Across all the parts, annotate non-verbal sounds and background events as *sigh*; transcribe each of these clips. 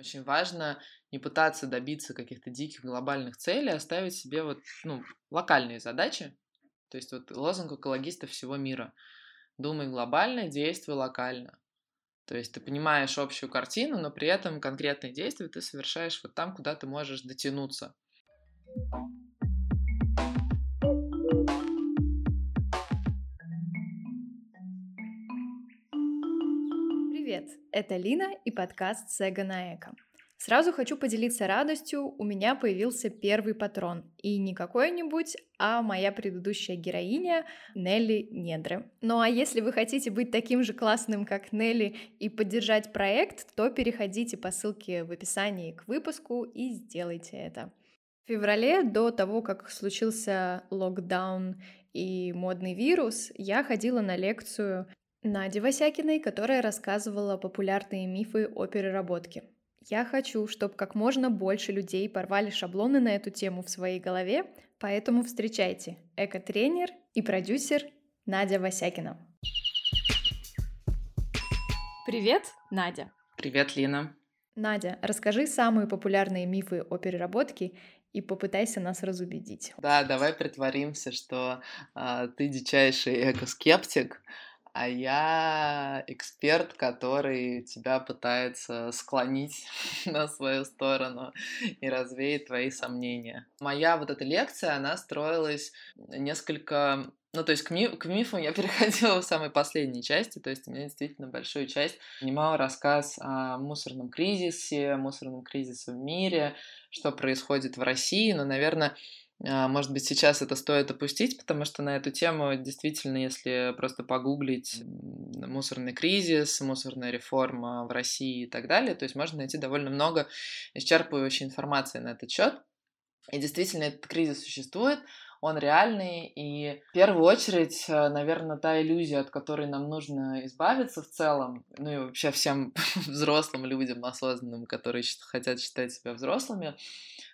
Очень важно не пытаться добиться каких-то диких глобальных целей, а ставить себе вот, ну, локальные задачи. То есть вот лозунг экологистов всего мира. Думай глобально, действуй локально. То есть ты понимаешь общую картину, но при этом конкретные действия ты совершаешь вот там, куда ты можешь дотянуться. Привет, это Лина и подкаст Сега на Эко. Сразу хочу поделиться радостью, у меня появился первый патрон. И не какой-нибудь, а моя предыдущая героиня Нелли Недры. Ну а если вы хотите быть таким же классным, как Нелли, и поддержать проект, то переходите по ссылке в описании к выпуску и сделайте это. В феврале, до того, как случился локдаун и модный вирус, я ходила на лекцию Нади Васякиной, которая рассказывала популярные мифы о переработке. Я хочу, чтобы как можно больше людей порвали шаблоны на эту тему в своей голове, поэтому встречайте эко-тренер и продюсер Надя Васякина. Привет, Надя. Привет, Лина. Надя, расскажи самые популярные мифы о переработке и попытайся нас разубедить. Да, давай притворимся, что э, ты дичайший эко-скептик, а я эксперт, который тебя пытается склонить *laughs* на свою сторону и развеять твои сомнения. Моя вот эта лекция, она строилась несколько ну, то есть к, ми к мифам я *laughs* переходила в самой последней части, то есть у меня действительно большую часть занимал рассказ о мусорном кризисе, мусорном кризисе в мире, что происходит в России, но, наверное, может быть, сейчас это стоит опустить, потому что на эту тему действительно, если просто погуглить мусорный кризис, мусорная реформа в России и так далее, то есть можно найти довольно много исчерпывающей информации на этот счет. И действительно, этот кризис существует, он реальный, и в первую очередь, э, наверное, та иллюзия, от которой нам нужно избавиться в целом, ну и вообще всем *laughs* взрослым людям осознанным, которые хотят считать себя взрослыми,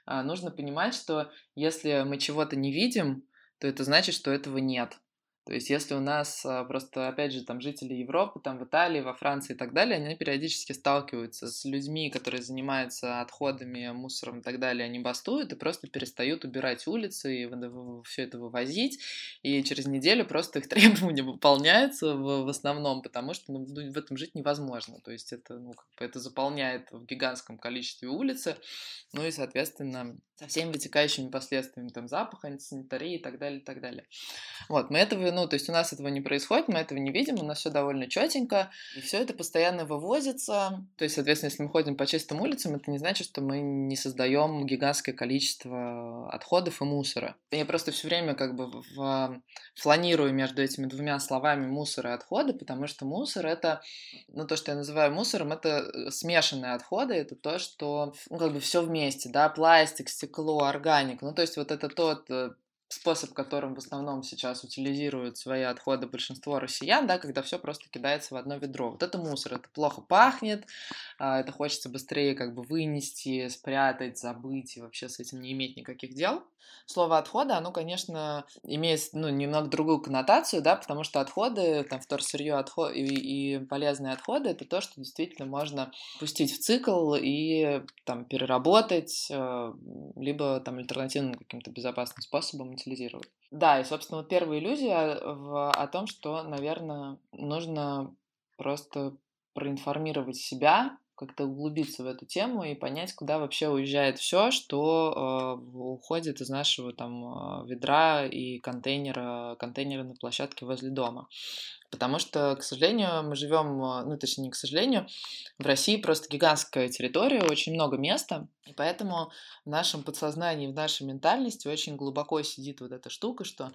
а, нужно понимать, что если мы чего-то не видим, то это значит, что этого нет. То есть, если у нас а, просто, опять же, там жители Европы, там в Италии, во Франции и так далее, они периодически сталкиваются с людьми, которые занимаются отходами, мусором и так далее, они бастуют и просто перестают убирать улицы и все это вывозить, и через неделю просто их *laughs* требования выполняются в, основном, потому что ну, в этом жить невозможно. То есть, это, ну, как бы это заполняет в гигантском количестве улицы, ну и, соответственно, со всеми вытекающими последствиями, там, запаха, антисанитарии и так далее, и так далее. Вот, мы этого ну, то есть у нас этого не происходит, мы этого не видим, у нас все довольно четенько, и все это постоянно вывозится. То есть, соответственно, если мы ходим по чистым улицам, это не значит, что мы не создаем гигантское количество отходов и мусора. Я просто все время как бы в... фланирую между этими двумя словами мусор и отходы, потому что мусор это, ну, то, что я называю мусором, это э, смешанные отходы, это то, что, ну, как бы все вместе, да, пластик, стекло, органик, ну, то есть вот это тот э, способ, которым в основном сейчас утилизируют свои отходы большинство россиян, да, когда все просто кидается в одно ведро. Вот это мусор, это плохо пахнет, а, это хочется быстрее как бы вынести, спрятать, забыть и вообще с этим не иметь никаких дел. Слово отходы, оно, конечно, имеет ну, немного другую коннотацию, да, потому что отходы, там, вторсырье отход... и, и полезные отходы, это то, что действительно можно пустить в цикл и там переработать, э, либо там альтернативным каким-то безопасным способом утилизировать. Да, и, собственно, вот первая иллюзия в, о том, что, наверное, нужно просто проинформировать себя как-то углубиться в эту тему и понять, куда вообще уезжает все, что э, уходит из нашего там э, ведра и контейнера, контейнера на площадке возле дома. Потому что, к сожалению, мы живем, э, ну, точнее, не к сожалению, в России просто гигантская территория, очень много места, и поэтому в нашем подсознании, в нашей ментальности очень глубоко сидит вот эта штука, что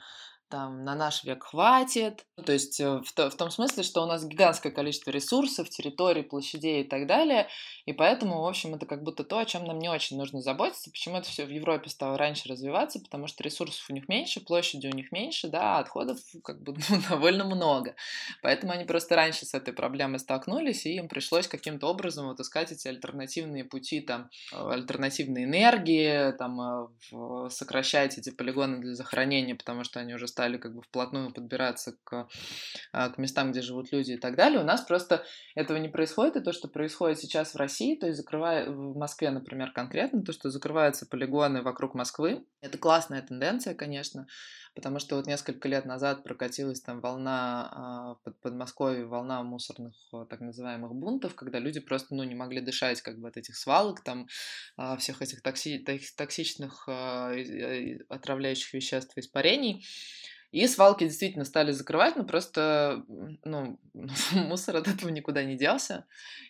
там на наш век хватит. То есть э, в, то, в том смысле, что у нас гигантское количество ресурсов, территорий, площадей и так далее. И поэтому, в общем, это как будто то, о чем нам не очень нужно заботиться. Почему это все в Европе стало раньше развиваться? Потому что ресурсов у них меньше, площади у них меньше, да, а отходов как бы ну, *laughs* довольно много. Поэтому они просто раньше с этой проблемой столкнулись, и им пришлось каким-то образом вот искать эти альтернативные пути, там, э, альтернативные энергии, там, э, сокращать эти полигоны для захоронения, потому что они уже стали стали как бы вплотную подбираться к, а, к местам, где живут люди и так далее. У нас просто этого не происходит, и то, что происходит сейчас в России, то есть закрывая в Москве, например, конкретно, то, что закрываются полигоны вокруг Москвы, это классная тенденция, конечно, потому что вот несколько лет назад прокатилась там волна а, под Подмосковье, волна мусорных так называемых бунтов, когда люди просто, ну, не могли дышать как бы от этих свалок, там, а, всех этих токси, токсичных а, отравляющих веществ испарений. И свалки действительно стали закрывать, но просто ну, *laughs* мусор от этого никуда не делся.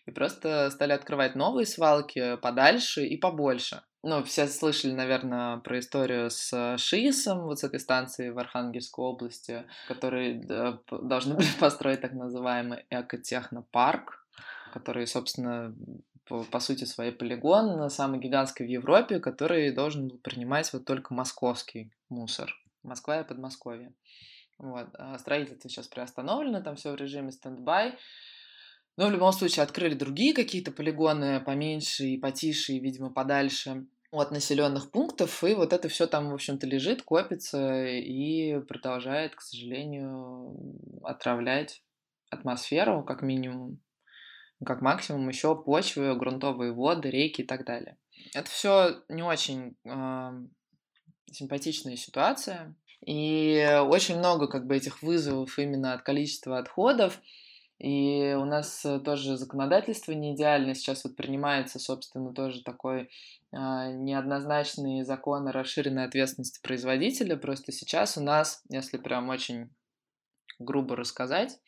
И просто стали открывать новые свалки подальше и побольше. Ну, все слышали, наверное, про историю с ШИИСом, вот с этой станции в Архангельской области, которые должны были *laughs* построить так называемый экотехнопарк, который, собственно, по, по сути своей полигон, самый гигантский в Европе, который должен был принимать вот только московский мусор. Москва и Подмосковье. Вот. А строительство сейчас приостановлено, там все в режиме стендбай. Но в любом случае открыли другие какие-то полигоны поменьше и потише, и, видимо, подальше от населенных пунктов, и вот это все там, в общем-то, лежит, копится и продолжает, к сожалению, отравлять атмосферу, как минимум, как максимум еще почвы, грунтовые воды, реки и так далее. Это все не очень э, симпатичная ситуация, и очень много как бы этих вызовов именно от количества отходов, и у нас тоже законодательство не идеально. Сейчас вот принимается, собственно, тоже такой а, неоднозначный закон о расширенной ответственности производителя. Просто сейчас у нас, если прям очень грубо рассказать,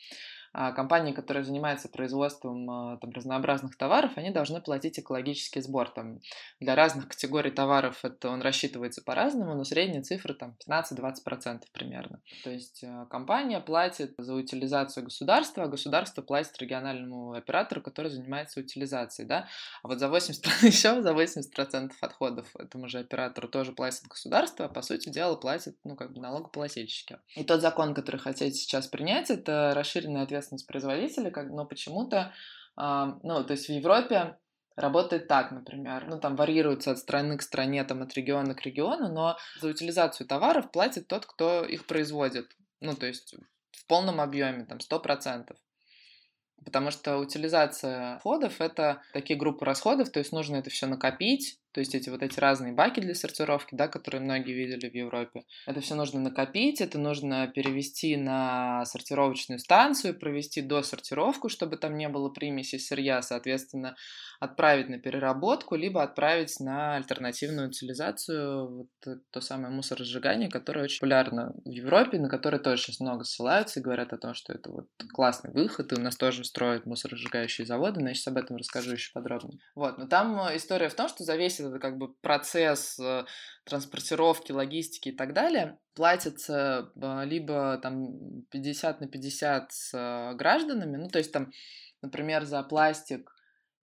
компании, которые занимаются производством а, там, разнообразных товаров, они должны платить экологический сбор. Там, для разных категорий товаров это он рассчитывается по-разному, но средняя цифра там 15-20% примерно. То есть а, компания платит за утилизацию государства, а государство платит региональному оператору, который занимается утилизацией. Да? А вот за 80, *laughs* еще за 80% отходов этому же оператору тоже платит государство, а по сути дела платят ну, как бы налогоплательщики. И тот закон, который хотите сейчас принять, это расширенная ответственность ответственность производителя, как, но почему-то, э, ну, то есть в Европе работает так, например, ну, там варьируется от страны к стране, там, от региона к региону, но за утилизацию товаров платит тот, кто их производит, ну, то есть в полном объеме, там, 100%. Потому что утилизация отходов — это такие группы расходов, то есть нужно это все накопить, то есть эти вот эти разные баки для сортировки, да, которые многие видели в Европе. Это все нужно накопить, это нужно перевести на сортировочную станцию, провести досортировку, чтобы там не было примеси сырья, соответственно, отправить на переработку, либо отправить на альтернативную утилизацию, вот то самое мусоросжигание, которое очень популярно в Европе, на которое тоже сейчас много ссылаются и говорят о том, что это вот классный выход, и у нас тоже строят мусоросжигающие заводы, но я сейчас об этом расскажу еще подробнее. Вот, но там история в том, что за весь это как бы процесс э, транспортировки, логистики и так далее, платится э, либо там 50 на 50 с э, гражданами, ну то есть там, например, за пластик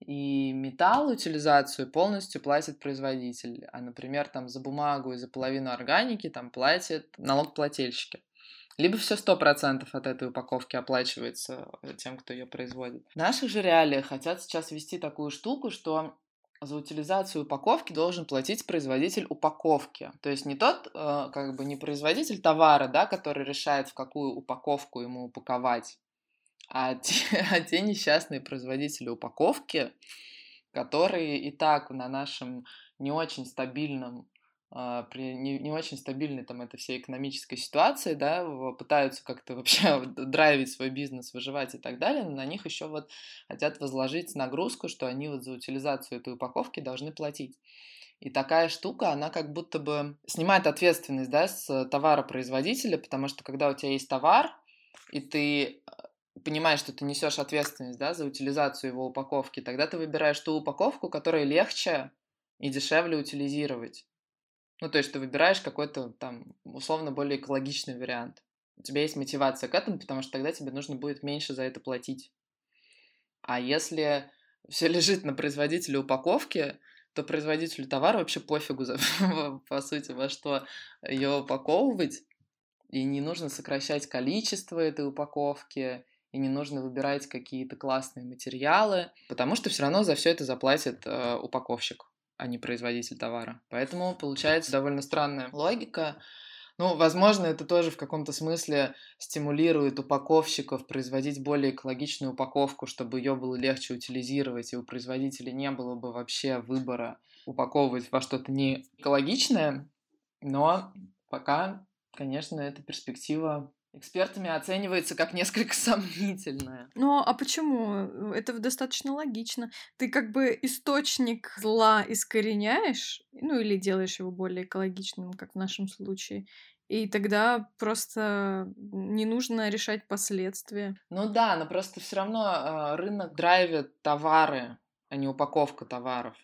и металл утилизацию полностью платит производитель, а, например, там за бумагу и за половину органики там платят налогоплательщики. Либо все сто процентов от этой упаковки оплачивается тем, кто ее производит. В наших же реалиях хотят сейчас ввести такую штуку, что за утилизацию упаковки должен платить производитель упаковки. То есть не тот, э, как бы не производитель товара, да, который решает, в какую упаковку ему упаковать, а те, *laughs* а те несчастные производители упаковки, которые и так на нашем не очень стабильном при не, не очень стабильной там этой всей экономической ситуации, да, пытаются как-то *laughs* вообще драйвить свой бизнес, выживать и так далее, но на них еще вот хотят возложить нагрузку, что они вот за утилизацию этой упаковки должны платить. И такая штука, она как будто бы снимает ответственность, да, с товаропроизводителя, потому что когда у тебя есть товар, и ты а, понимаешь, что ты несешь ответственность, да, за утилизацию его упаковки, тогда ты выбираешь ту упаковку, которую легче и дешевле утилизировать. Ну, то есть ты выбираешь какой-то там условно более экологичный вариант. У тебя есть мотивация к этому, потому что тогда тебе нужно будет меньше за это платить. А если все *laughs* лежит на производителе упаковки, то производителю товара вообще пофигу, за, *laughs* по сути, во что ее упаковывать. И не нужно сокращать количество этой упаковки, и не нужно выбирать какие-то классные материалы, потому что все равно за все это заплатит э, упаковщик а не производитель товара. Поэтому получается довольно странная логика. Ну, возможно, это тоже в каком-то смысле стимулирует упаковщиков производить более экологичную упаковку, чтобы ее было легче утилизировать, и у производителя не было бы вообще выбора упаковывать во что-то не экологичное. Но пока, конечно, эта перспектива экспертами оценивается как несколько *laughs* сомнительная. Ну, а почему? Это достаточно логично. Ты как бы источник зла искореняешь, ну или делаешь его более экологичным, как в нашем случае. И тогда просто не нужно решать последствия. Ну да, но просто все равно э, рынок драйвит товары, а не упаковка товаров.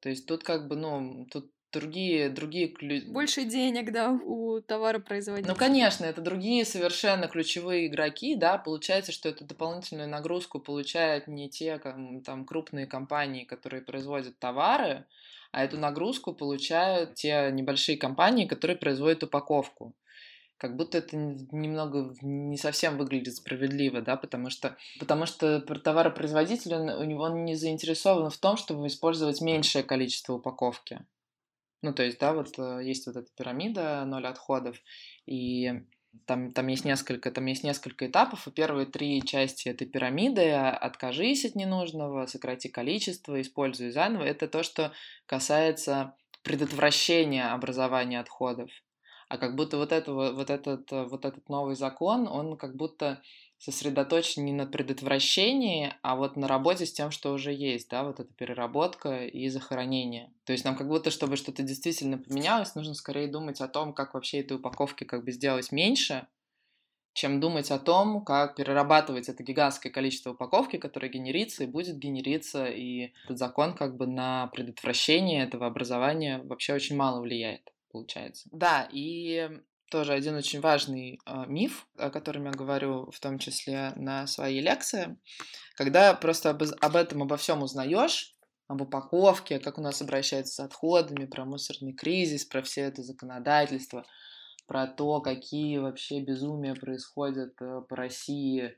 То есть тут как бы, ну, тут другие, другие... Больше денег, да, у товаропроизводителя. Ну, конечно, это другие совершенно ключевые игроки, да, получается, что эту дополнительную нагрузку получают не те там крупные компании, которые производят товары, а эту нагрузку получают те небольшие компании, которые производят упаковку как будто это немного не совсем выглядит справедливо, да, потому что, потому что товаропроизводитель, он, у него он не заинтересован в том, чтобы использовать меньшее количество упаковки. Ну, то есть, да, вот э, есть вот эта пирамида ноль отходов, и там, там, есть несколько, там есть несколько этапов, и первые три части этой пирамиды «откажись от ненужного», «сократи количество», «используй заново» — это то, что касается предотвращения образования отходов. А как будто вот, этого, вот, этот, вот этот новый закон, он как будто сосредоточен не на предотвращении, а вот на работе с тем, что уже есть, да, вот эта переработка и захоронение. То есть нам как будто, чтобы что-то действительно поменялось, нужно скорее думать о том, как вообще этой упаковки как бы сделать меньше, чем думать о том, как перерабатывать это гигантское количество упаковки, которое генерится и будет генериться, и этот закон как бы на предотвращение этого образования вообще очень мало влияет, получается. Да, и тоже один очень важный э, миф, о котором я говорю в том числе на своей лекции, когда просто об, об этом обо всем узнаешь, об упаковке, как у нас обращаются с отходами, про мусорный кризис, про все это законодательство, про то, какие вообще безумия происходят э, по России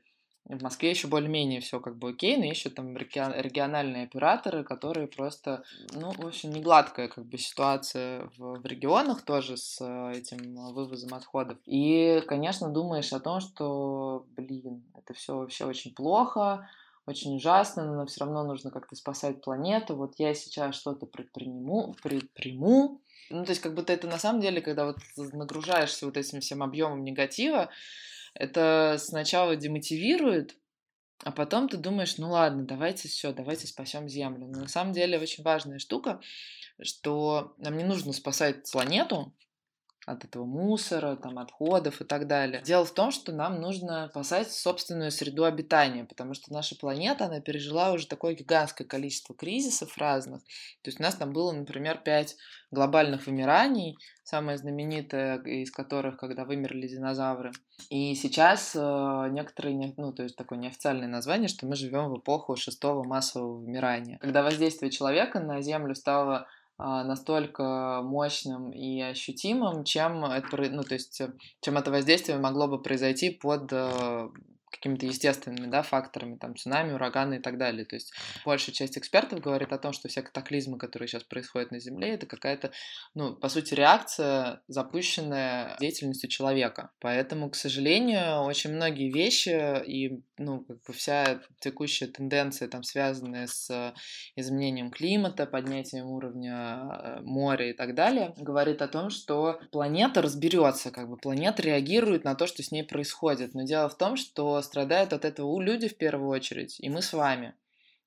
в Москве еще более-менее все как бы окей, но еще там региональные операторы, которые просто, ну, в общем, не гладкая как бы ситуация в, в регионах тоже с э, этим вывозом отходов. И, конечно, думаешь о том, что, блин, это все вообще очень плохо, очень ужасно, но все равно нужно как-то спасать планету. Вот я сейчас что-то предприму, предприму. Ну, то есть, как будто это на самом деле, когда вот нагружаешься вот этим всем объемом негатива, это сначала демотивирует, а потом ты думаешь, ну ладно, давайте все, давайте спасем Землю. Но на самом деле очень важная штука, что нам не нужно спасать планету, от этого мусора, там, отходов и так далее. Дело в том, что нам нужно спасать собственную среду обитания, потому что наша планета, она пережила уже такое гигантское количество кризисов разных. То есть у нас там было, например, пять глобальных вымираний, самое знаменитое из которых, когда вымерли динозавры. И сейчас э, некоторые, ну, то есть такое неофициальное название, что мы живем в эпоху шестого массового вымирания. Когда воздействие человека на Землю стало настолько мощным и ощутимым, чем это, ну, то есть, чем это воздействие могло бы произойти под э, какими-то естественными да, факторами, там, цунами, ураганы и так далее. То есть большая часть экспертов говорит о том, что все катаклизмы, которые сейчас происходят на Земле, это какая-то, ну, по сути, реакция, запущенная деятельностью человека. Поэтому, к сожалению, очень многие вещи и, ну, как бы вся текущая тенденция, там, связанная с изменением климата, поднятием уровня э, моря и так далее, говорит о том, что планета разберется, как бы планета реагирует на то, что с ней происходит. Но дело в том, что страдают от этого люди в первую очередь, и мы с вами.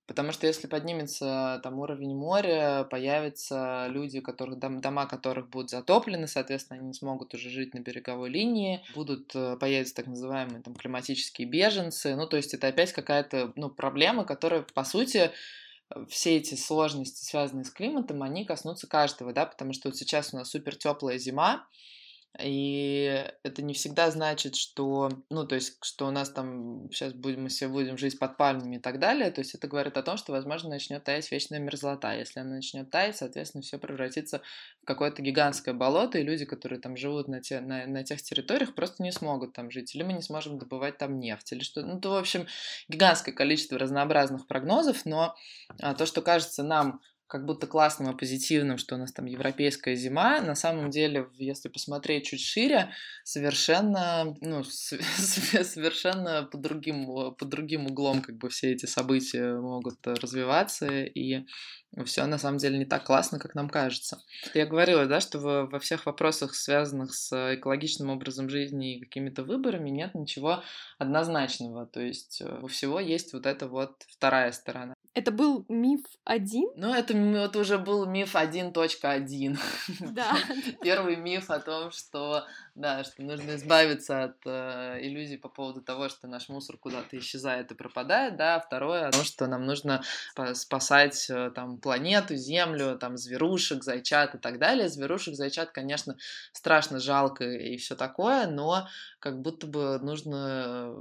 Потому что если поднимется там уровень моря, появятся люди, у которых дом, дома которых будут затоплены, соответственно, они не смогут уже жить на береговой линии, будут э, появятся так называемые там климатические беженцы. Ну, то есть это опять какая-то ну, проблема, которая, по сути, все эти сложности, связанные с климатом, они коснутся каждого, да, потому что вот сейчас у нас супер теплая зима, и это не всегда значит, что, ну, то есть, что у нас там сейчас будем, мы все будем жить под пальмами и так далее. То есть это говорит о том, что, возможно, начнет таять вечная мерзлота. Если она начнет таять, соответственно, все превратится в какое-то гигантское болото, и люди, которые там живут на, те, на, на тех территориях, просто не смогут там жить. Или мы не сможем добывать там нефть, или что. Ну, то, в общем, гигантское количество разнообразных прогнозов, но а, то, что кажется нам как будто классным и позитивным, что у нас там европейская зима. На самом деле, если посмотреть чуть шире, совершенно, ну, *laughs* совершенно по другим, по другим углом как бы все эти события могут развиваться, и все на самом деле не так классно, как нам кажется. Я говорила, да, что во, всех вопросах, связанных с экологичным образом жизни и какими-то выборами, нет ничего однозначного. То есть э, у всего есть вот эта вот вторая сторона. Это был миф один? Ну, это, это уже был миф 1.1. Да. *laughs* Первый миф о том, что, да, что нужно избавиться от э, иллюзий по поводу того, что наш мусор куда-то исчезает и пропадает, да. Второе, о том, что нам нужно спасать э, там планету, Землю, там зверушек, зайчат и так далее. Зверушек, зайчат, конечно, страшно жалко и все такое, но как будто бы нужно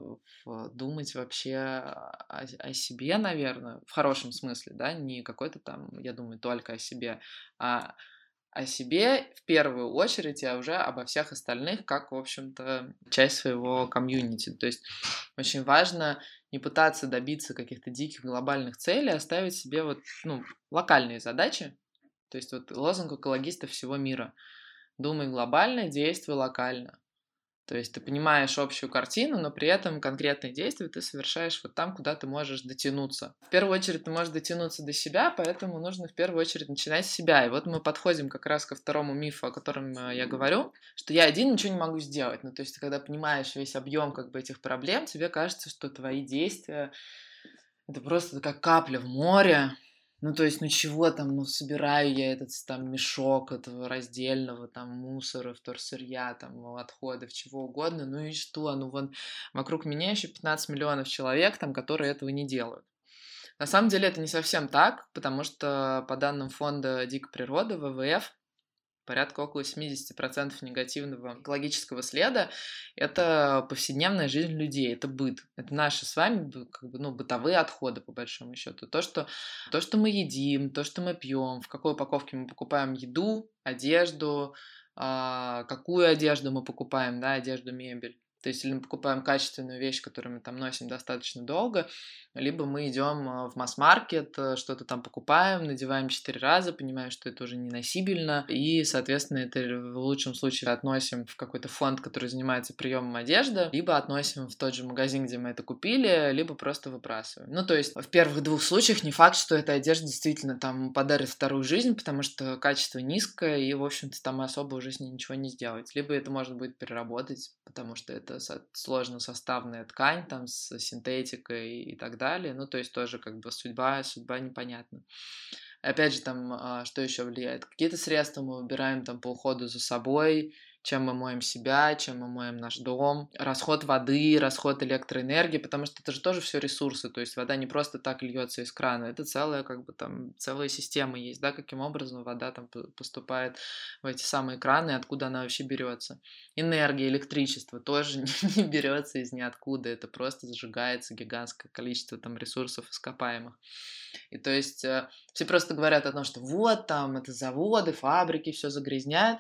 э, думать вообще о, о себе, наверное, в хорошем смысле, да, не какой-то там, я думаю, только о себе, а о себе в первую очередь, а уже обо всех остальных, как, в общем-то, часть своего комьюнити. То есть очень важно не пытаться добиться каких-то диких глобальных целей, а ставить себе вот, ну, локальные задачи. То есть вот лозунг экологистов всего мира. Думай глобально, действуй локально. То есть ты понимаешь общую картину, но при этом конкретные действия ты совершаешь вот там, куда ты можешь дотянуться. В первую очередь ты можешь дотянуться до себя, поэтому нужно в первую очередь начинать с себя. И вот мы подходим как раз ко второму мифу, о котором э, я говорю, что я один ничего не могу сделать. Ну, то есть, когда понимаешь весь объем как бы этих проблем, тебе кажется, что твои действия это просто как капля в море, ну, то есть, ну чего там, ну собираю я этот там мешок этого раздельного там мусора, вторсырья, там отходов, чего угодно, ну и что? Ну вон вокруг меня еще 15 миллионов человек там, которые этого не делают. На самом деле это не совсем так, потому что по данным фонда Дикой природы ВВФ порядка около 70% негативного экологического следа — это повседневная жизнь людей, это быт. Это наши с вами как бы, ну, бытовые отходы, по большому счету. То что, то, что мы едим, то, что мы пьем, в какой упаковке мы покупаем еду, одежду, а, какую одежду мы покупаем, да, одежду, мебель. То есть, или мы покупаем качественную вещь, которую мы там носим достаточно долго, либо мы идем а, в масс-маркет, э, что-то там покупаем, надеваем четыре раза, понимаем, что это уже не носибельно, и, соответственно, это в лучшем случае относим в какой-то фонд, который занимается приемом одежды, либо относим в тот же магазин, где мы это купили, либо просто выбрасываем. Ну, то есть, в первых двух случаях не факт, что эта одежда действительно там подарит вторую жизнь, потому что качество низкое, и, в общем-то, там особо уже с ней ничего не сделать. Либо это можно будет переработать, потому что это сложно составная ткань, там, с синтетикой и так далее далее. Ну, то есть тоже как бы судьба, судьба непонятна. Опять же, там, а, что еще влияет? Какие-то средства мы выбираем там по уходу за собой, чем мы моем себя, чем мы моем наш дом, расход воды, расход электроэнергии, потому что это же тоже все ресурсы, то есть вода не просто так льется из крана, это целая как бы там целая система есть, да, каким образом вода там поступает в эти самые краны, откуда она вообще берется. Энергия, электричество тоже *laughs* не, берется из ниоткуда, это просто зажигается гигантское количество там ресурсов ископаемых. И то есть э, все просто говорят о том, что вот там это заводы, фабрики, все загрязняют.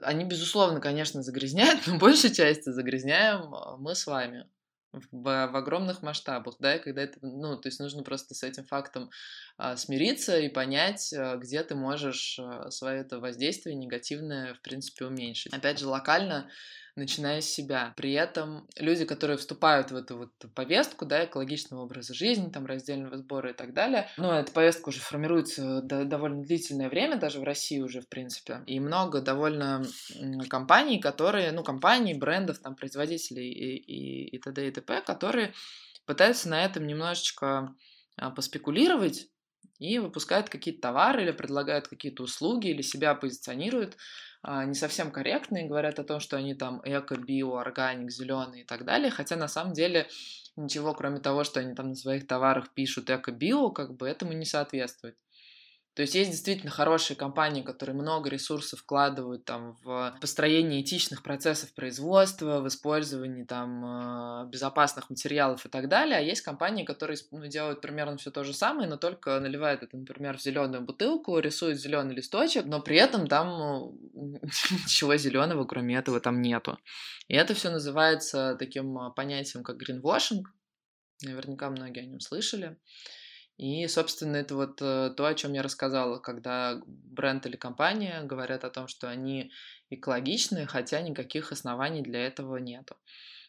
Они, безусловно, конечно, загрязняют, но большей части загрязняем э, мы с вами в, в огромных масштабах, да, и когда это, ну, то есть нужно просто с этим фактом а, смириться и понять, а, где ты можешь а, свое это воздействие негативное, в принципе, уменьшить. Опять же, локально начиная с себя. При этом люди, которые вступают в эту вот повестку, да, экологичного образа жизни, там, раздельного сбора и так далее, ну, эта повестка уже формируется довольно длительное время, даже в России уже, в принципе, и много довольно компаний, которые, ну, компаний, брендов, там, производителей и, и, и т.д. и т.п., которые пытаются на этом немножечко а, поспекулировать, и выпускают какие-то товары или предлагают какие-то услуги или себя позиционируют не совсем корректные, говорят о том, что они там эко, био, органик, зеленые и так далее, хотя на самом деле ничего, кроме того, что они там на своих товарах пишут эко, био, как бы этому не соответствует. То есть есть действительно хорошие компании, которые много ресурсов вкладывают там в построение этичных процессов производства, в использовании там э, безопасных материалов и так далее. А есть компании, которые ну, делают примерно все то же самое, но только наливают это, например, в зеленую бутылку, рисуют зеленый листочек, но при этом там ну, *laughs* ничего зеленого, кроме этого, там нету. И это все называется таким понятием, как greenwashing. Наверняка многие о нем слышали. И, собственно, это вот э, то, о чем я рассказала, когда бренд или компания говорят о том, что они экологичны, хотя никаких оснований для этого нету.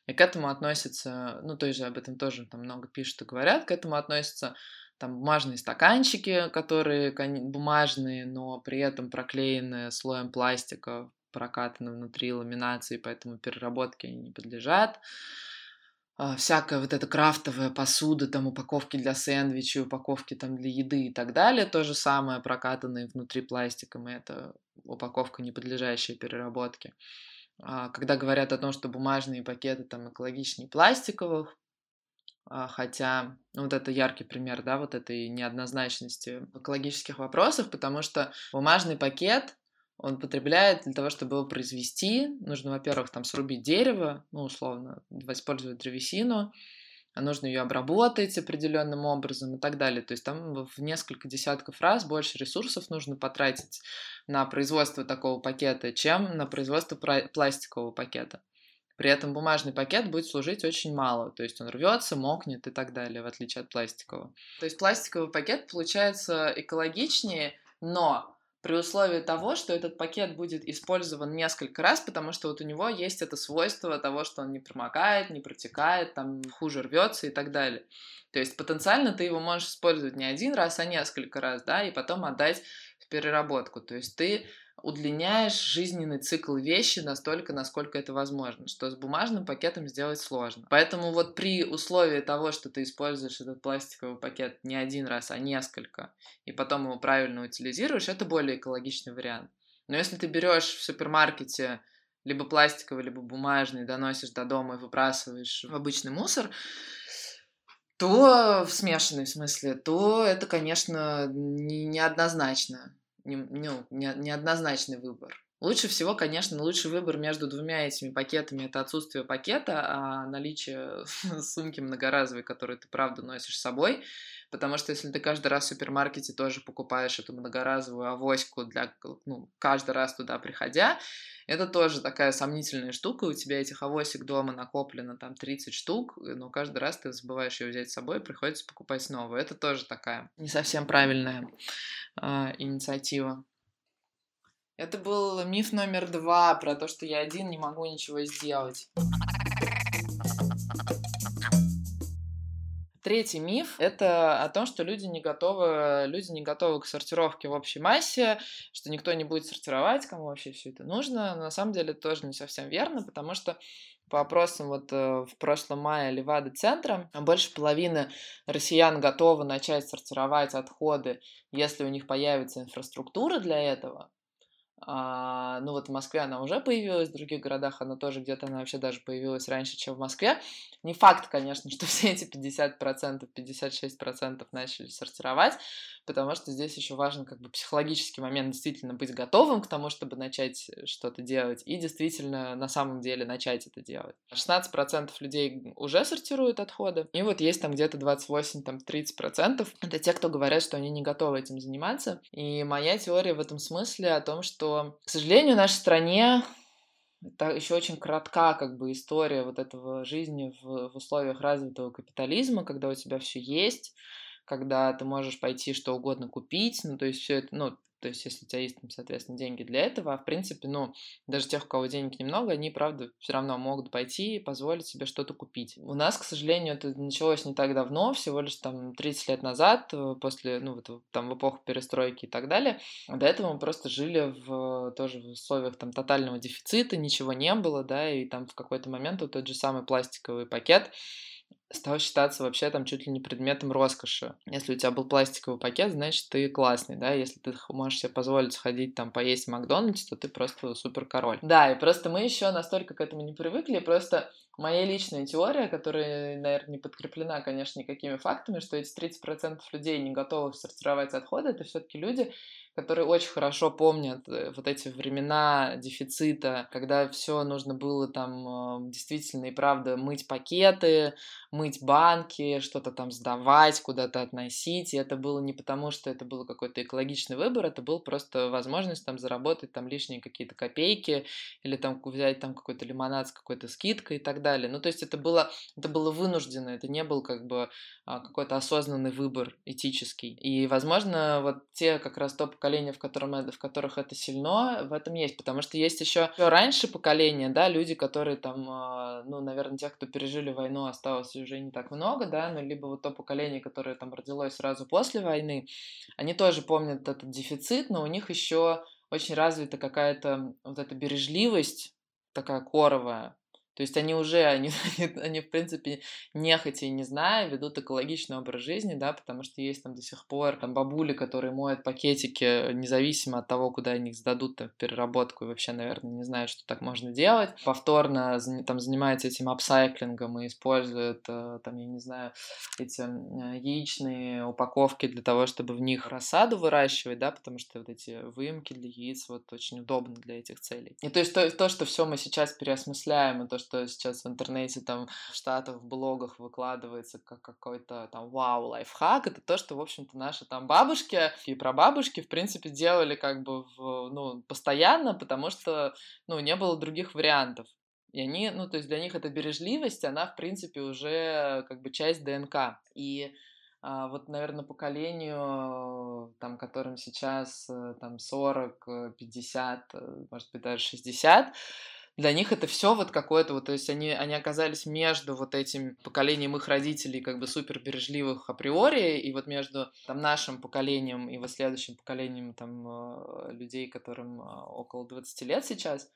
И к этому относятся, ну, то есть об этом тоже там много пишут и говорят, к этому относятся там бумажные стаканчики, которые бумажные, но при этом проклеены слоем пластика, прокатаны внутри ламинации, поэтому переработке они не подлежат. А, всякая вот эта крафтовая посуда, там упаковки для сэндвичей, упаковки там для еды и так далее, то же самое, прокатанные внутри пластиком, и это упаковка, не подлежащая переработке. А, когда говорят о том, что бумажные пакеты там экологичнее пластиковых, а, хотя ну, вот это яркий пример, да, вот этой неоднозначности в экологических вопросах, потому что бумажный пакет он потребляет для того, чтобы его произвести. Нужно, во-первых, там срубить дерево, ну, условно, использовать древесину, а нужно ее обработать определенным образом и так далее. То есть там в несколько десятков раз больше ресурсов нужно потратить на производство такого пакета, чем на производство пластикового пакета. При этом бумажный пакет будет служить очень мало, то есть он рвется, мокнет и так далее, в отличие от пластикового. То есть пластиковый пакет получается экологичнее, но при условии того, что этот пакет будет использован несколько раз, потому что вот у него есть это свойство того, что он не промокает, не протекает, там хуже рвется и так далее. То есть потенциально ты его можешь использовать не один раз, а несколько раз, да, и потом отдать в переработку. То есть ты удлиняешь жизненный цикл вещи настолько, насколько это возможно, что с бумажным пакетом сделать сложно. Поэтому вот при условии того, что ты используешь этот пластиковый пакет не один раз, а несколько, и потом его правильно утилизируешь, это более экологичный вариант. Но если ты берешь в супермаркете либо пластиковый, либо бумажный, доносишь до дома и выбрасываешь в обычный мусор, то в смешанной смысле, то это, конечно, не, неоднозначно не, ну, не, неоднозначный выбор. Лучше всего, конечно, лучший выбор между двумя этими пакетами это отсутствие пакета, а наличие *laughs* сумки многоразовой, которую ты правда носишь с собой. Потому что если ты каждый раз в супермаркете тоже покупаешь эту многоразовую авоську для, ну, каждый раз туда приходя, это тоже такая сомнительная штука. У тебя этих авосик дома накоплено там 30 штук, но каждый раз ты забываешь ее взять с собой, приходится покупать новую. Это тоже такая не совсем правильная э, инициатива. Это был миф номер два про то, что я один не могу ничего сделать. Третий миф — это о том, что люди не готовы, люди не готовы к сортировке в общей массе, что никто не будет сортировать, кому вообще все это нужно. На самом деле тоже не совсем верно, потому что по опросам вот э, в прошлом мае Левады-центра больше половины россиян готовы начать сортировать отходы, если у них появится инфраструктура для этого. А, ну вот в Москве она уже появилась, в других городах она тоже где-то она вообще даже появилась раньше, чем в Москве. Не факт, конечно, что *laughs* все эти 50%, 56% начали сортировать, потому что здесь еще важен как бы психологический момент действительно быть готовым к тому, чтобы начать что-то делать, и действительно на самом деле начать это делать. 16% людей уже сортируют отходы, и вот есть там где-то 28-30% это те, кто говорят, что они не готовы этим заниматься. И моя теория в этом смысле о том, что что, к сожалению, в нашей стране это еще очень коротка как бы история вот этого жизни в, в условиях развитого капитализма, когда у тебя все есть, когда ты можешь пойти что угодно купить, ну то есть все это, ну то есть, если у тебя есть, там, соответственно, деньги для этого, а в принципе, ну, даже тех, у кого денег немного, они, правда, все равно могут пойти и позволить себе что-то купить. У нас, к сожалению, это началось не так давно, всего лишь там 30 лет назад, э, после, ну, вот, там, в эпоху перестройки и так далее. До этого мы просто жили в, тоже в условиях там тотального дефицита, ничего не было, да, и там в какой-то момент вот тот же самый пластиковый пакет, стал считаться вообще там чуть ли не предметом роскоши. Если у тебя был пластиковый пакет, значит, ты классный, да, если ты можешь себе позволить сходить там поесть в Макдональдс, то ты просто супер король. Да, и просто мы еще настолько к этому не привыкли, просто моя личная теория, которая, наверное, не подкреплена, конечно, никакими фактами, что эти 30% людей не готовы сортировать отходы, это все-таки люди, которые очень хорошо помнят э, вот эти времена дефицита, когда все нужно было там э, действительно и правда мыть пакеты, мыть банки, что-то там сдавать, куда-то относить. И это было не потому, что это был какой-то экологичный выбор, это был просто возможность там заработать там лишние какие-то копейки или там взять там какой-то лимонад с какой-то скидкой и так далее. Ну, то есть это было, это было вынуждено, это не был как бы а, какой-то осознанный выбор этический. И, возможно, вот те как раз то поколение, в, котором, в которых это сильно, в этом есть. Потому что есть еще раньше поколения, да, люди, которые там, а, ну, наверное, тех, кто пережили войну, осталось уже не так много, да, но либо вот то поколение, которое там родилось сразу после войны, они тоже помнят этот дефицит, но у них еще очень развита какая-то вот эта бережливость такая коровая, то есть они уже, *laughs* они, они, в принципе, нехотя и не зная, ведут экологичный образ жизни, да, потому что есть там до сих пор там бабули, которые моют пакетики независимо от того, куда они их сдадут там, в переработку, и вообще, наверное, не знают, что так можно делать. Повторно там занимаются этим апсайклингом и используют, э, там, я не знаю, эти э, яичные упаковки для того, чтобы в них рассаду выращивать, да, потому что вот эти выемки для яиц вот очень удобны для этих целей. И то есть то, то что все мы сейчас переосмысляем, и то, что что сейчас в интернете, там, в Штатах, в блогах выкладывается как какой-то там вау лайфхак, это то, что, в общем-то, наши там бабушки и прабабушки, в принципе, делали как бы, в, ну, постоянно, потому что, ну, не было других вариантов. И они, ну, то есть для них эта бережливость, она, в принципе, уже как бы часть ДНК. И а, вот, наверное, поколению, там, которым сейчас э, там 40, 50, э, э, может быть, даже 60, для них это все вот какое-то вот, то есть они, они оказались между вот этим поколением их родителей, как бы супер бережливых априори, и вот между там нашим поколением и вот следующим поколением там э, людей, которым э, около 20 лет сейчас,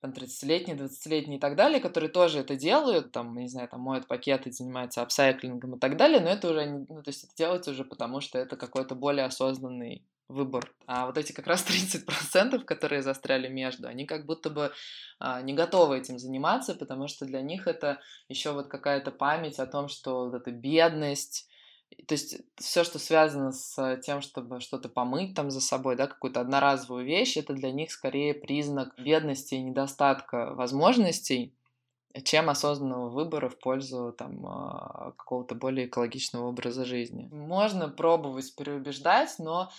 там 30-летние, 20-летние и так далее, которые тоже это делают, там, не знаю, там моют пакеты, занимаются апсайклингом и так далее, но это уже, ну, то есть это делается уже потому, что это какой-то более осознанный выбор. А вот эти как раз *laughs* 30%, которые застряли между, они как будто бы а, не готовы этим заниматься, потому что для них это еще вот какая-то память о том, что вот эта бедность, то есть все, что связано с тем, чтобы что-то помыть там за собой, да, какую-то одноразовую вещь, это для них скорее признак бедности и недостатка возможностей, чем осознанного выбора в пользу там а, какого-то более экологичного образа жизни. Можно пробовать переубеждать, но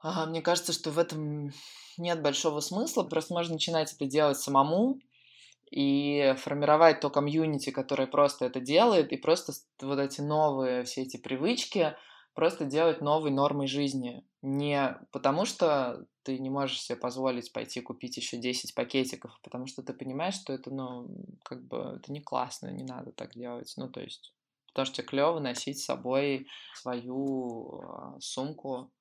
а, мне кажется, что в этом нет большого смысла. Просто можно начинать это делать самому и формировать то комьюнити, которое просто это делает, и просто вот эти новые все эти привычки просто делать новой нормой жизни. Не потому что ты не можешь себе позволить пойти купить еще 10 пакетиков, а потому что ты понимаешь, что это, ну, как бы, это не классно, не надо так делать. Ну, то есть, потому что клево носить с собой свою а, сумку,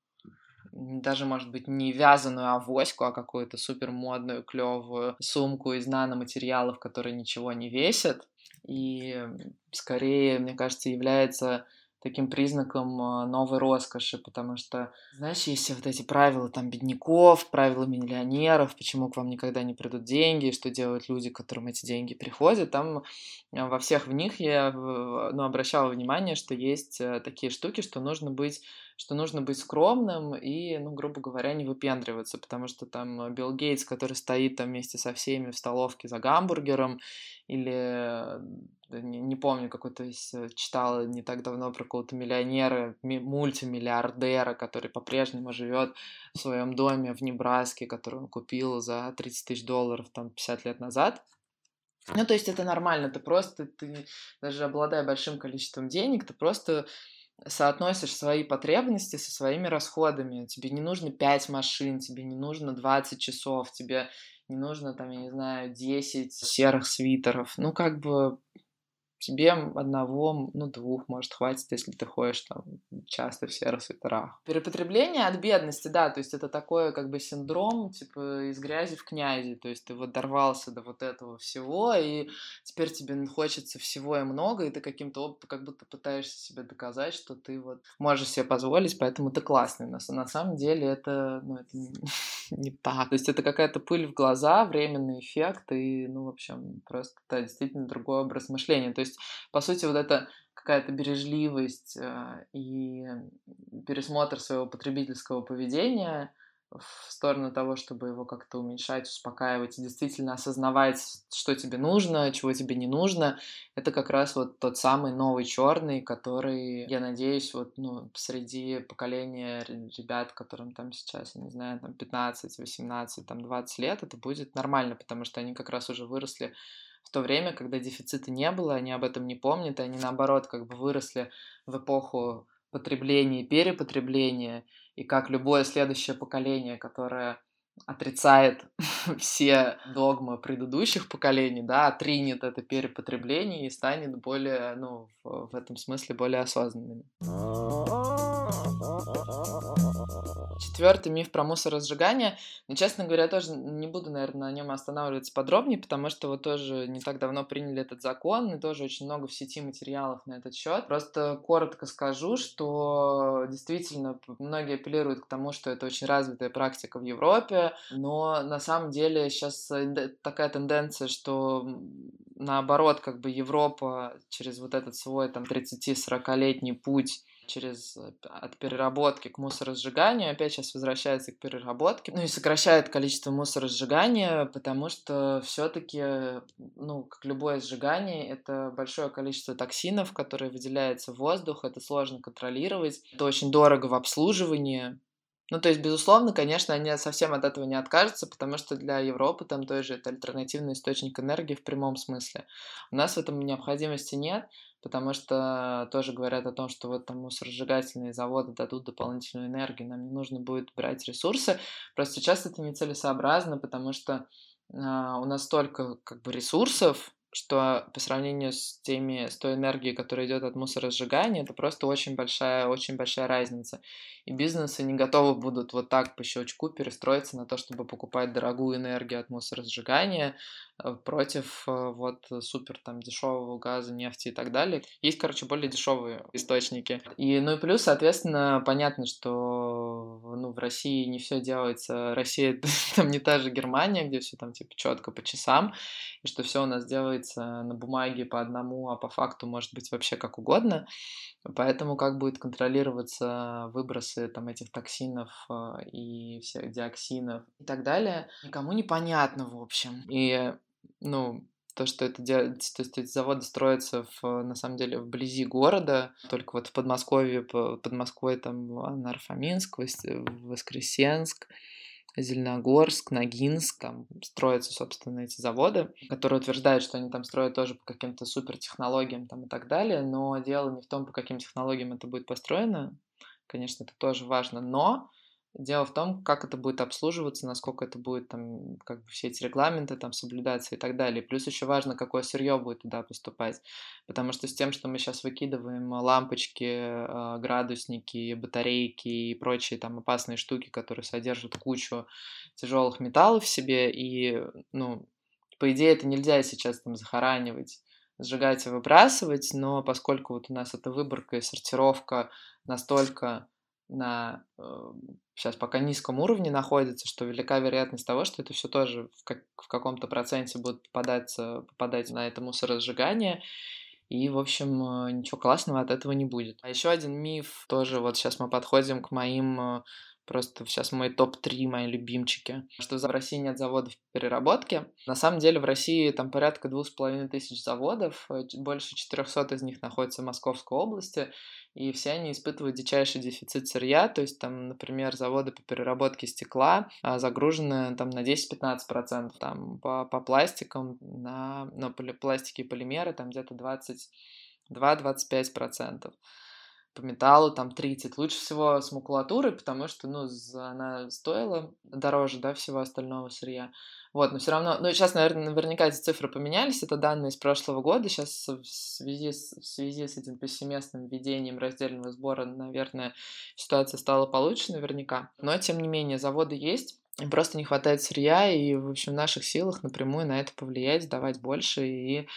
даже, может быть, не вязаную авоську, а какую-то супер модную, клевую сумку из наноматериалов, которые ничего не весят. И скорее, мне кажется, является таким признаком а, новой роскоши, потому что, знаешь, есть вот эти правила там бедняков, правила миллионеров, почему к вам никогда не придут деньги, что делают люди, которым эти деньги приходят, там а, во всех в них я ну, обращала внимание, что есть э, такие штуки, что нужно быть что нужно быть скромным и, ну, грубо говоря, не выпендриваться, потому что там Билл Гейтс, который стоит там вместе со всеми в столовке за гамбургером, или не, не помню, какой-то э, читала не так давно про какого-то миллионера, мультимиллиардера, который по-прежнему живет в своем доме в Небраске, который он купил за 30 тысяч долларов там 50 лет назад. Ну, то есть это нормально, ты просто, ты даже обладая большим количеством денег, ты просто соотносишь свои потребности со своими расходами. Тебе не нужно 5 машин, тебе не нужно 20 часов, тебе не нужно, там, я не знаю, 10 серых свитеров. Ну, как бы тебе одного, ну, двух, может, хватит, если ты ходишь там часто в серых свитерах. Перепотребление от бедности, да, то есть это такое как бы синдром, типа, из грязи в князи, то есть ты вот дорвался до вот этого всего, и теперь тебе хочется всего и много, и ты каким-то как будто пытаешься себе доказать, что ты вот можешь себе позволить, поэтому ты классный. Но на самом деле это, ну, это *laughs* *laughs* не, так. То есть это какая-то пыль в глаза, временный эффект, и, ну, в общем, просто это действительно другой образ мышления. То есть, по сути, вот это какая-то бережливость э, и пересмотр своего потребительского поведения в сторону того, чтобы его как-то уменьшать, успокаивать и действительно осознавать, что тебе нужно, чего тебе не нужно, это как раз вот тот самый новый черный, который, я надеюсь, вот, ну, среди поколения ребят, которым там сейчас, я не знаю, там 15, 18, там 20 лет, это будет нормально, потому что они как раз уже выросли в то время, когда дефицита не было, они об этом не помнят, они наоборот как бы выросли в эпоху потребления и перепотребления, и как любое следующее поколение, которое отрицает *laughs* все догмы предыдущих поколений, да, отринет это перепотребление и станет более, ну, в, этом смысле более осознанными. Четвертый миф про мусоросжигание. Но, честно говоря, тоже не буду, наверное, на нем останавливаться подробнее, потому что вот тоже не так давно приняли этот закон, и тоже очень много в сети материалов на этот счет. Просто коротко скажу, что действительно многие апеллируют к тому, что это очень развитая практика в Европе, но на самом деле сейчас э, такая тенденция, что наоборот, как бы Европа через вот этот свой там 30-40-летний путь через э, от переработки к мусоросжиганию, опять сейчас возвращается к переработке, ну и сокращает количество мусоросжигания, потому что все-таки, ну, как любое сжигание, это большое количество токсинов, которые выделяются в воздух, это сложно контролировать, это очень дорого в обслуживании, ну, то есть, безусловно, конечно, они совсем от этого не откажутся, потому что для Европы там тоже это альтернативный источник энергии в прямом смысле. У нас в этом необходимости нет, потому что тоже говорят о том, что вот там мусоросжигательные заводы дадут дополнительную энергию, нам не нужно будет брать ресурсы. Просто сейчас это нецелесообразно, потому что а, у нас столько как бы ресурсов, что по сравнению с теми, с той энергией, которая идет от мусоросжигания, это просто очень большая, очень большая разница. И бизнесы не готовы будут вот так по щелчку перестроиться на то, чтобы покупать дорогую энергию от мусоросжигания э, против э, вот супер там дешевого газа, нефти и так далее. Есть, короче, более дешевые источники. И, ну и плюс, соответственно, понятно, что ну, в России не все делается. Россия *laughs* там не та же Германия, где все там типа четко по часам, и что все у нас делается на бумаге по одному, а по факту может быть вообще как угодно. Поэтому как будет контролироваться выбросы там этих токсинов а, и всех диоксинов и так далее, никому непонятно, в общем. И, ну, то, что это делает, то есть эти заводы строятся в, на самом деле вблизи города, только вот в Подмосковье, под Москвой там Нарфоминск, Воскресенск, Зеленогорск, Ногинск, там строятся, собственно, эти заводы, которые утверждают, что они там строят тоже по каким-то супер технологиям там и так далее, но дело не в том, по каким технологиям это будет построено, конечно, это тоже важно, но Дело в том, как это будет обслуживаться, насколько это будет там, как бы все эти регламенты там соблюдаться и так далее. Плюс еще важно, какое сырье будет туда поступать. Потому что с тем, что мы сейчас выкидываем лампочки, а, градусники, батарейки и прочие там опасные штуки, которые содержат кучу тяжелых металлов в себе, и, ну, по идее, это нельзя сейчас там захоранивать сжигать и выбрасывать, но поскольку вот у нас эта выборка и сортировка настолько на сейчас пока низком уровне находится, что велика вероятность того, что это все тоже в, как, в каком-то проценте будет попадать, попадать на это мусоросжигание. И, в общем, э, ничего классного от этого не будет. А еще один миф, тоже вот сейчас мы подходим к моим э, Просто сейчас мой топ-3, мои любимчики. Что в России нет заводов переработки. На самом деле в России там порядка двух с половиной тысяч заводов, э, больше 400 из них находятся в Московской области, и все они испытывают дичайший дефицит сырья, то есть там, например, заводы по переработке стекла а, загружены там на 10-15%, там по, по пластикам, на, на пластике и полимеры там где-то 22-25% по металлу там 30. Лучше всего с макулатурой, потому что, ну, она стоила дороже, да, всего остального сырья. Вот, но все равно, ну, сейчас, наверное, наверняка эти цифры поменялись, это данные из прошлого года, сейчас в связи с, в связи с этим повсеместным введением раздельного сбора, наверное, ситуация стала получше наверняка, но, тем не менее, заводы есть, им просто не хватает сырья, и, в общем, в наших силах напрямую на это повлиять, давать больше и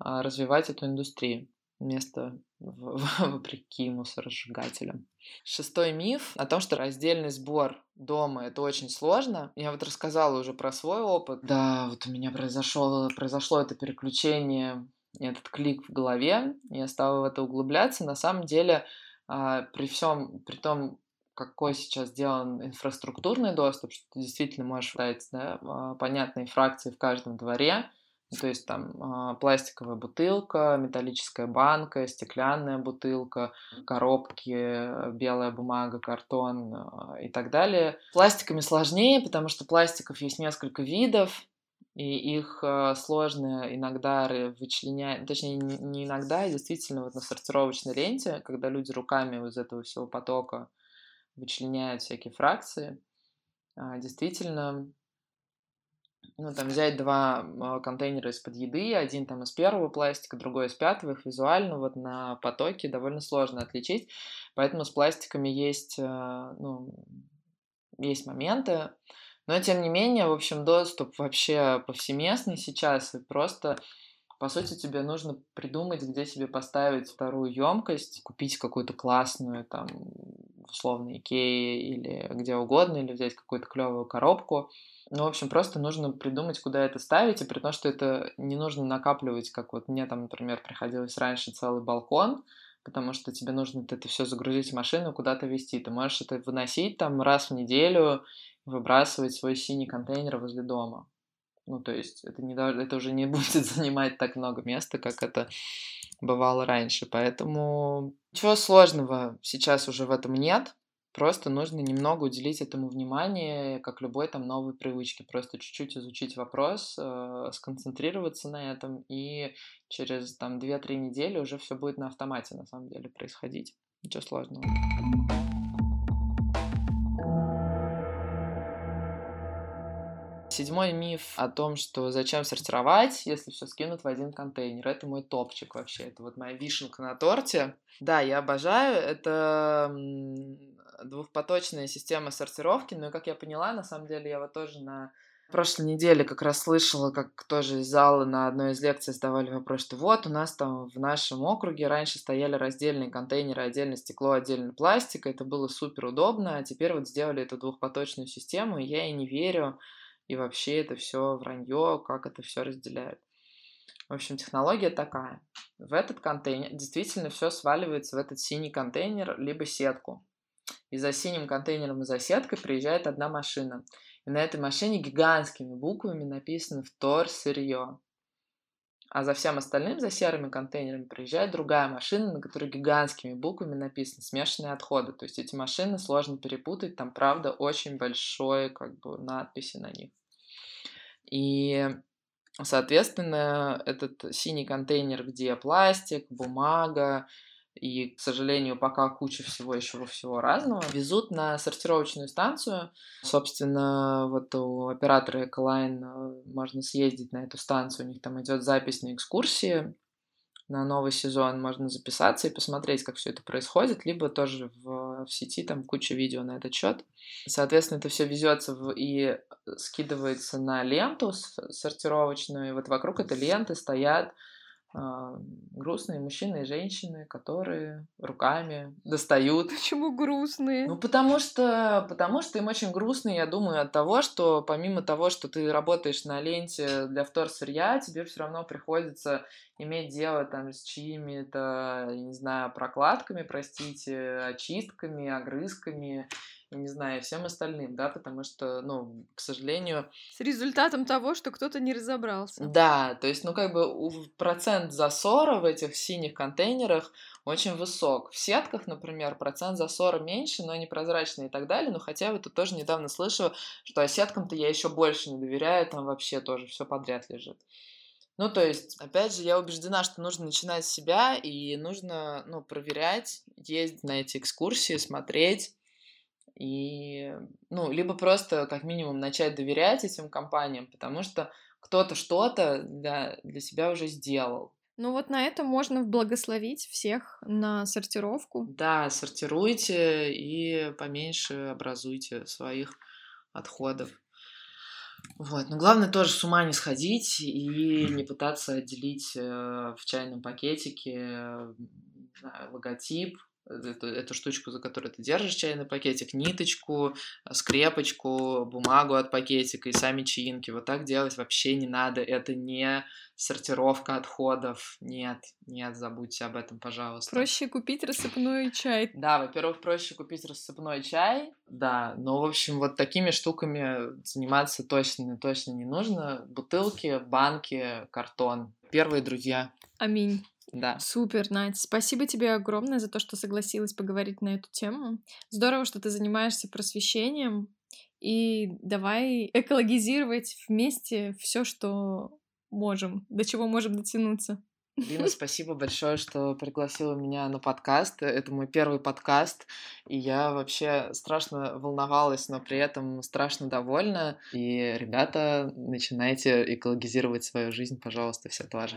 а, развивать эту индустрию вместо *laughs* вопреки мусоросжигателям. Шестой миф о том, что раздельный сбор дома это очень сложно. Я вот рассказала уже про свой опыт. Да, вот у меня произошло, произошло это переключение, этот клик в голове. Я стала в это углубляться. На самом деле, а, при всем, при том, какой сейчас сделан инфраструктурный доступ, что ты действительно можешь дать да, а, понятные фракции в каждом дворе, то есть там а, пластиковая бутылка, металлическая банка, стеклянная бутылка, коробки, белая бумага, картон а, и так далее. Пластиками сложнее, потому что пластиков есть несколько видов, и их а, сложно иногда вычленять, точнее не иногда, а действительно вот на сортировочной ленте, когда люди руками из этого всего потока вычленяют всякие фракции, действительно ну, там взять два а, контейнера из-под еды, один там из первого пластика, другой из пятого, их визуально вот на потоке довольно сложно отличить, поэтому с пластиками есть, а, ну, есть моменты, но тем не менее, в общем, доступ вообще повсеместный сейчас, и просто по сути, тебе нужно придумать, где себе поставить вторую емкость, купить какую-то классную, там, условно, Икеи или где угодно, или взять какую-то клевую коробку, ну, в общем, просто нужно придумать, куда это ставить, и при том, что это не нужно накапливать, как вот мне там, например, приходилось раньше целый балкон, потому что тебе нужно это все загрузить в машину, куда-то везти. Ты можешь это выносить там раз в неделю, выбрасывать свой синий контейнер возле дома. Ну, то есть это, не, это уже не *laughs* будет занимать так много места, как это бывало раньше. Поэтому ничего сложного сейчас уже в этом нет. Просто нужно немного уделить этому внимание, как любой там новой привычке. Просто чуть-чуть изучить вопрос, э, сконцентрироваться на этом, и через там 2-3 недели уже все будет на автомате на самом деле происходить. Ничего сложного. Седьмой миф о том, что зачем сортировать, если все скинут в один контейнер. Это мой топчик вообще. Это вот моя вишенка на торте. Да, я обожаю. Это двухпоточная система сортировки, но, как я поняла, на самом деле я вот тоже на прошлой неделе как раз слышала, как тоже из зала на одной из лекций задавали вопрос, что вот у нас там в нашем округе раньше стояли раздельные контейнеры, отдельно стекло, отдельно пластик, это было супер удобно, а теперь вот сделали эту двухпоточную систему, и я и не верю, и вообще это все вранье, как это все разделяют. В общем, технология такая. В этот контейнер действительно все сваливается в этот синий контейнер, либо сетку. И за синим контейнером и за сеткой приезжает одна машина. И на этой машине гигантскими буквами написано «Втор сырье». А за всем остальным, за серыми контейнерами, приезжает другая машина, на которой гигантскими буквами написано «Смешанные отходы». То есть эти машины сложно перепутать, там, правда, очень большое как бы, надписи на них. И, соответственно, этот синий контейнер, где пластик, бумага, и, к сожалению, пока куча всего еще всего разного, везут на сортировочную станцию. Собственно, вот у оператора Ecoline э, можно съездить на эту станцию, у них там идет запись на экскурсии на новый сезон, можно записаться и посмотреть, как все это происходит, либо тоже в, в сети там куча видео на этот счет. Соответственно, это все везется в, и скидывается на ленту сортировочную, и вот вокруг этой ленты стоят грустные мужчины и женщины, которые руками достают. Почему грустные? Ну, потому что, потому что им очень грустно, я думаю, от того, что помимо того, что ты работаешь на ленте для вторсырья, тебе все равно приходится иметь дело там с чьими-то, не знаю, прокладками, простите, очистками, огрызками я не знаю, всем остальным, да, потому что, ну, к сожалению... С результатом того, что кто-то не разобрался. Да, то есть, ну, как бы процент засора в этих синих контейнерах очень высок. В сетках, например, процент засора меньше, но они прозрачные и так далее, но хотя бы тут тоже недавно слышала, что а сеткам-то я еще больше не доверяю, там вообще тоже все подряд лежит. Ну, то есть, опять же, я убеждена, что нужно начинать с себя, и нужно, ну, проверять, ездить на эти экскурсии, смотреть, и, ну, либо просто как минимум начать доверять этим компаниям, потому что кто-то что-то для, для себя уже сделал. Ну вот на это можно благословить всех на сортировку. Да, сортируйте и поменьше образуйте своих отходов. Вот. Но главное тоже с ума не сходить и не пытаться отделить э, в чайном пакетике знаю, логотип эту, эту штучку, за которую ты держишь чайный пакетик, ниточку, скрепочку, бумагу от пакетика и сами чаинки. Вот так делать вообще не надо. Это не сортировка отходов. Нет, нет, забудьте об этом, пожалуйста. Проще купить рассыпной чай. Да, во-первых, проще купить рассыпной чай. Да, но, в общем, вот такими штуками заниматься точно, точно не нужно. Бутылки, банки, картон. Первые друзья. Аминь. Да. Супер, Надь. Спасибо тебе огромное за то, что согласилась поговорить на эту тему. Здорово, что ты занимаешься просвещением. И давай экологизировать вместе все, что можем, до чего можем дотянуться. Дина, *laughs* спасибо большое, что пригласила меня на подкаст. Это мой первый подкаст, и я вообще страшно волновалась, но при этом страшно довольна. И, ребята, начинайте экологизировать свою жизнь, пожалуйста, все тоже.